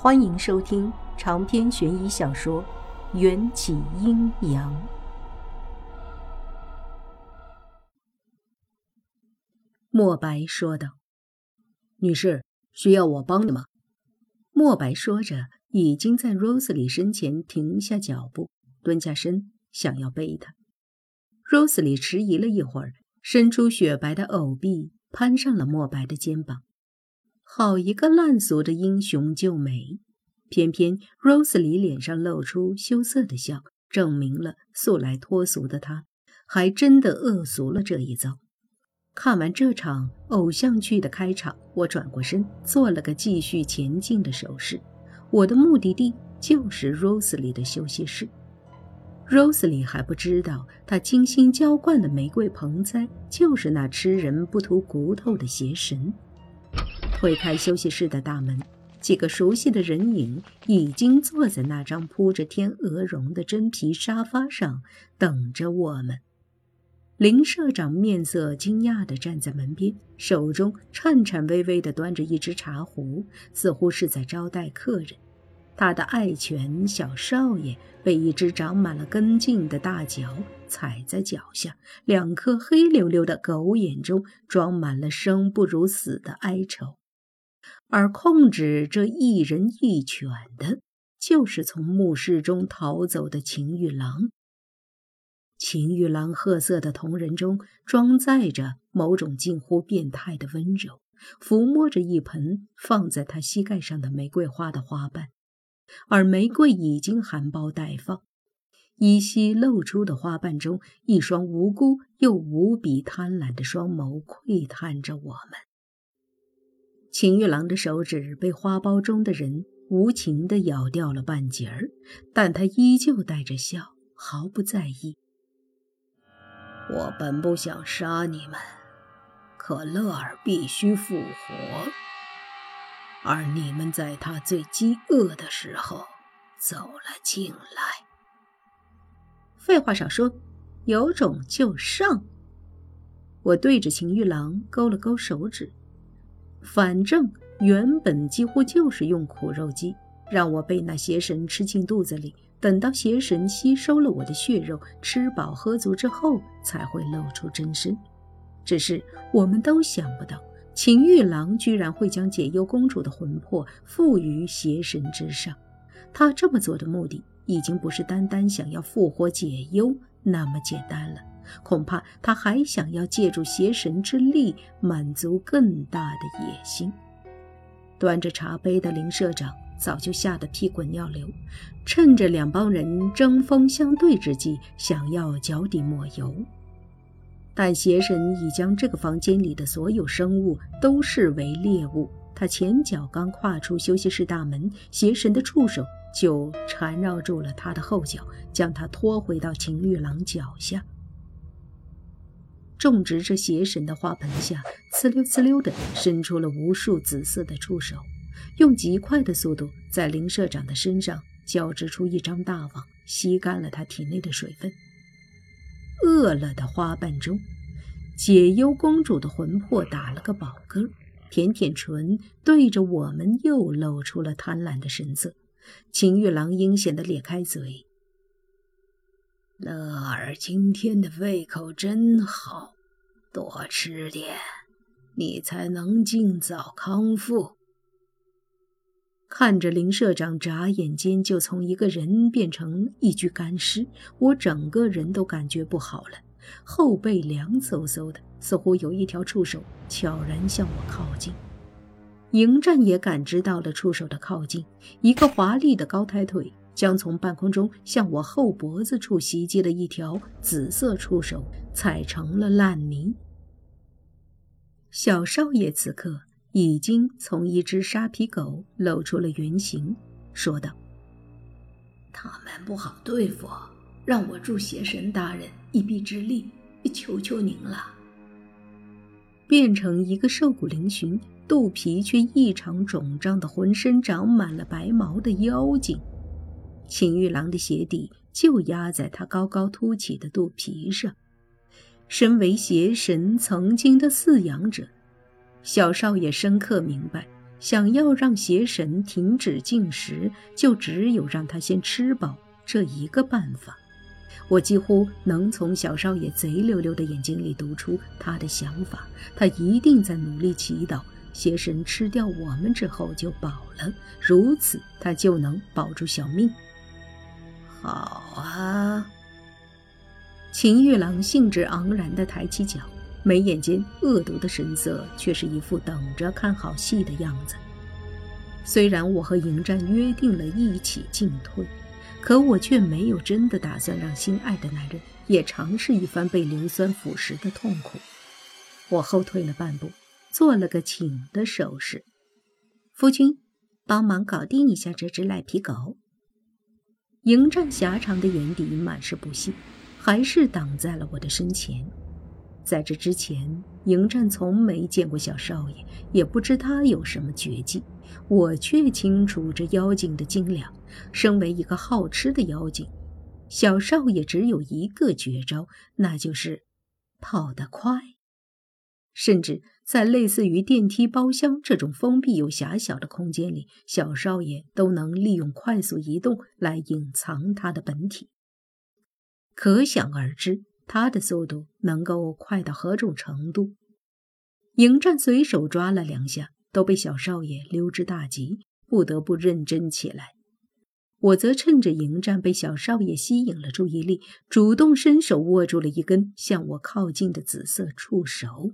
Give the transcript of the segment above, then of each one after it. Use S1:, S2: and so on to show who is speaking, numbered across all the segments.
S1: 欢迎收听长篇悬疑小说《缘起阴阳》。
S2: 莫白说道：“女士，需要我帮的吗？”莫白说着，已经在 Rose 里身前停下脚步，蹲下身，想要背她。Rose 里迟疑了一会儿，伸出雪白的藕臂，攀上了莫白的肩膀。好一个烂俗的英雄救美！偏偏 Rose 里脸上露出羞涩的笑，证明了素来脱俗的她，还真的恶俗了这一遭。看完这场偶像剧的开场，我转过身，做了个继续前进的手势。我的目的地就是 Rose 里的休息室。Rose 里还不知道，他精心浇灌的玫瑰盆栽就是那吃人不吐骨头的邪神。推开休息室的大门，几个熟悉的人影已经坐在那张铺着天鹅绒的真皮沙发上，等着我们。林社长面色惊讶地站在门边，手中颤颤巍巍地端着一只茶壶，似乎是在招待客人。他的爱犬小少爷被一只长满了根茎的大脚踩在脚下，两颗黑溜溜的狗眼中装满了生不如死的哀愁。而控制这一人一犬的，就是从墓室中逃走的秦玉郎。秦玉郎褐色的瞳仁中装载着某种近乎变态的温柔，抚摸着一盆放在他膝盖上的玫瑰花的花瓣，而玫瑰已经含苞待放，依稀露出的花瓣中，一双无辜又无比贪婪的双眸窥探着我们。秦玉郎的手指被花苞中的人无情地咬掉了半截儿，但他依旧带着笑，毫不在意。我本不想杀你们，可乐儿必须复活，而你们在他最饥饿的时候走了进来。废话少说，有种就上！我对着秦玉郎勾了勾手指。反正原本几乎就是用苦肉计，让我被那邪神吃进肚子里，等到邪神吸收了我的血肉，吃饱喝足之后，才会露出真身。只是我们都想不到，秦玉郎居然会将解忧公主的魂魄附于邪神之上。他这么做的目的，已经不是单单想要复活解忧那么简单了。恐怕他还想要借助邪神之力满足更大的野心。端着茶杯的林社长早就吓得屁滚尿流，趁着两帮人针锋相对之际，想要脚底抹油。但邪神已将这个房间里的所有生物都视为猎物。他前脚刚跨出休息室大门，邪神的触手就缠绕住了他的后脚，将他拖回到秦玉郎脚下。种植着邪神的花盆下，呲溜呲溜地伸出了无数紫色的触手，用极快的速度在林社长的身上交织出一张大网，吸干了他体内的水分。饿了的花瓣中，解忧公主的魂魄打了个饱嗝，舔舔唇，对着我们又露出了贪婪的神色。秦玉郎阴险地咧开嘴。乐儿今天的胃口真好，多吃点，你才能尽早康复。看着林社长眨眼间就从一个人变成一具干尸，我整个人都感觉不好了，后背凉飕飕的，似乎有一条触手悄然向我靠近。迎战也感知到了触手的靠近，一个华丽的高抬腿。将从半空中向我后脖子处袭击的一条紫色触手踩成了烂泥。小少爷此刻已经从一只沙皮狗露出了原形，说道：“
S3: 他们不好对付，让我助邪神大人一臂之力，求求您了。”
S2: 变成一个瘦骨嶙峋、肚皮却异常肿胀的、浑身长满了白毛的妖精。秦玉郎的鞋底就压在他高高凸起的肚皮上。身为邪神曾经的饲养者，小少爷深刻明白，想要让邪神停止进食，就只有让他先吃饱这一个办法。我几乎能从小少爷贼溜溜的眼睛里读出他的想法，他一定在努力祈祷邪神吃掉我们之后就饱了，如此他就能保住小命。
S3: 好啊，
S2: 秦玉郎兴致盎然地抬起脚。眉眼间恶毒的神色，却是一副等着看好戏的样子。虽然我和迎战约定了一起进退，可我却没有真的打算让心爱的男人也尝试一番被硫酸腐蚀的痛苦。我后退了半步，做了个请的手势：“夫君，帮忙搞定一下这只赖皮狗。”迎战狭长的眼底满是不屑，还是挡在了我的身前。在这之前，迎战从没见过小少爷，也不知他有什么绝技。我却清楚这妖精的精良。身为一个好吃的妖精，小少爷只有一个绝招，那就是跑得快。甚至在类似于电梯包厢这种封闭又狭小的空间里，小少爷都能利用快速移动来隐藏他的本体。可想而知。他的速度能够快到何种程度？迎战随手抓了两下，都被小少爷溜之大吉，不得不认真起来。我则趁着迎战被小少爷吸引了注意力，主动伸手握住了一根向我靠近的紫色触手。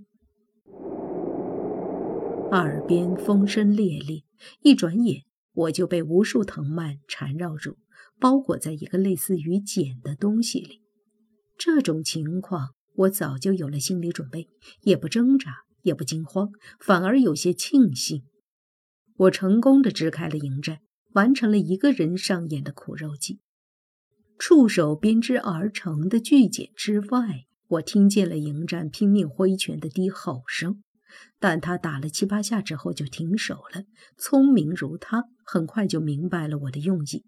S2: 耳边风声烈烈，一转眼我就被无数藤蔓缠绕住，包裹在一个类似于茧的东西里。这种情况，我早就有了心理准备，也不挣扎，也不惊慌，反而有些庆幸。我成功的支开了营寨，完成了一个人上演的苦肉计。触手编织而成的巨茧之外，我听见了迎战拼命挥拳的低吼声，但他打了七八下之后就停手了。聪明如他，很快就明白了我的用意。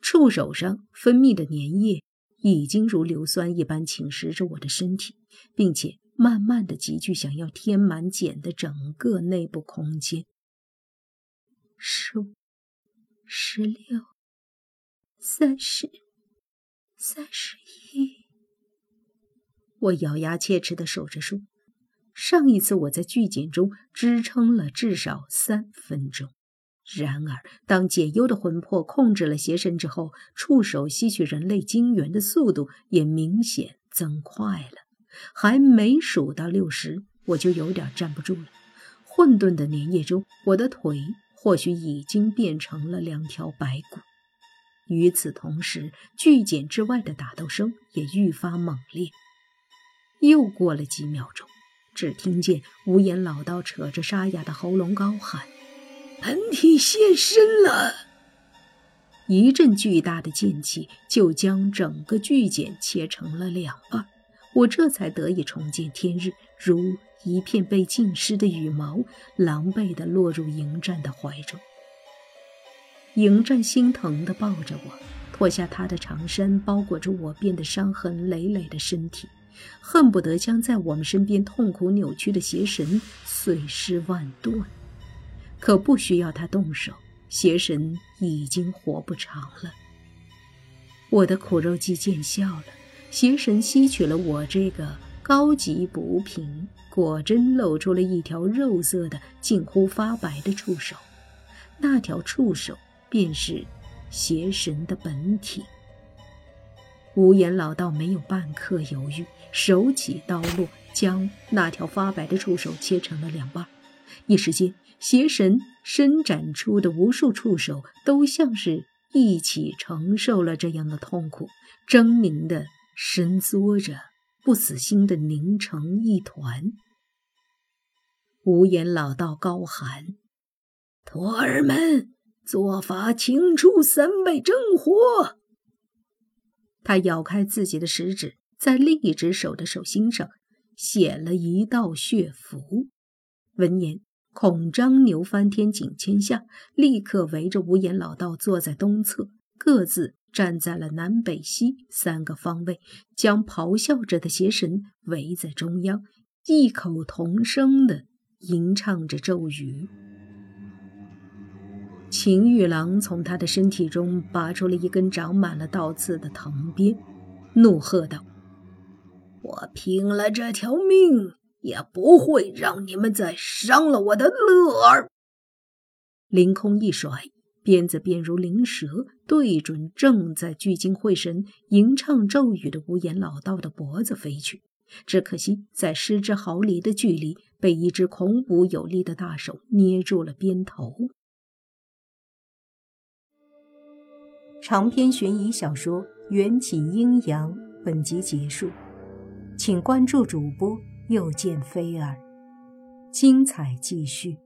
S2: 触手上分泌的粘液。已经如硫酸一般侵蚀着我的身体，并且慢慢的急剧想要填满茧的整个内部空间。十五、十六、三十、三十一，我咬牙切齿的数着数。上一次我在巨茧中支撑了至少三分钟。然而，当解忧的魂魄控制了邪神之后，触手吸取人类精元的速度也明显增快了。还没数到六十，我就有点站不住了。混沌的粘液中，我的腿或许已经变成了两条白骨。与此同时，巨茧之外的打斗声也愈发猛烈。又过了几秒钟，只听见无言老道扯着沙哑的喉咙高喊。
S3: 本体现身了！
S2: 一阵巨大的剑气就将整个巨茧切成了两半，我这才得以重见天日，如一片被浸湿的羽毛，狼狈地落入迎战的怀中。迎战心疼地抱着我，脱下他的长衫，包裹着我变得伤痕累累的身体，恨不得将在我们身边痛苦扭曲的邪神碎尸万段。可不需要他动手，邪神已经活不长了。我的苦肉计见效了，邪神吸取了我这个高级补品，果真露出了一条肉色的、近乎发白的触手。那条触手便是邪神的本体。无言老道没有半刻犹豫，手起刀落，将那条发白的触手切成了两半。一时间。邪神伸展出的无数触手，都像是一起承受了这样的痛苦，狰狞的伸缩着，不死心的凝成一团。无言老道高喊：“
S3: 徒儿们，做法请出三昧真火！”
S2: 他咬开自己的食指，在另一只手的手心上写了一道血符。闻言。孔张牛翻天井签下，立刻围着无言老道坐在东侧，各自站在了南北西三个方位，将咆哮着的邪神围在中央，异口同声地吟唱着咒语。秦玉郎从他的身体中拔出了一根长满了倒刺的藤鞭，怒喝道：“
S3: 我拼了这条命，也不会让你们再伤了我的乐儿！”
S2: 凌空一甩，鞭子便如灵蛇，对准正在聚精会神吟唱咒语的无言老道的脖子飞去。只可惜，在失之毫厘的距离，被一只孔武有力的大手捏住了鞭头。
S1: 长篇悬疑小说《缘起阴阳》本集结束，请关注主播，又见菲儿，精彩继续。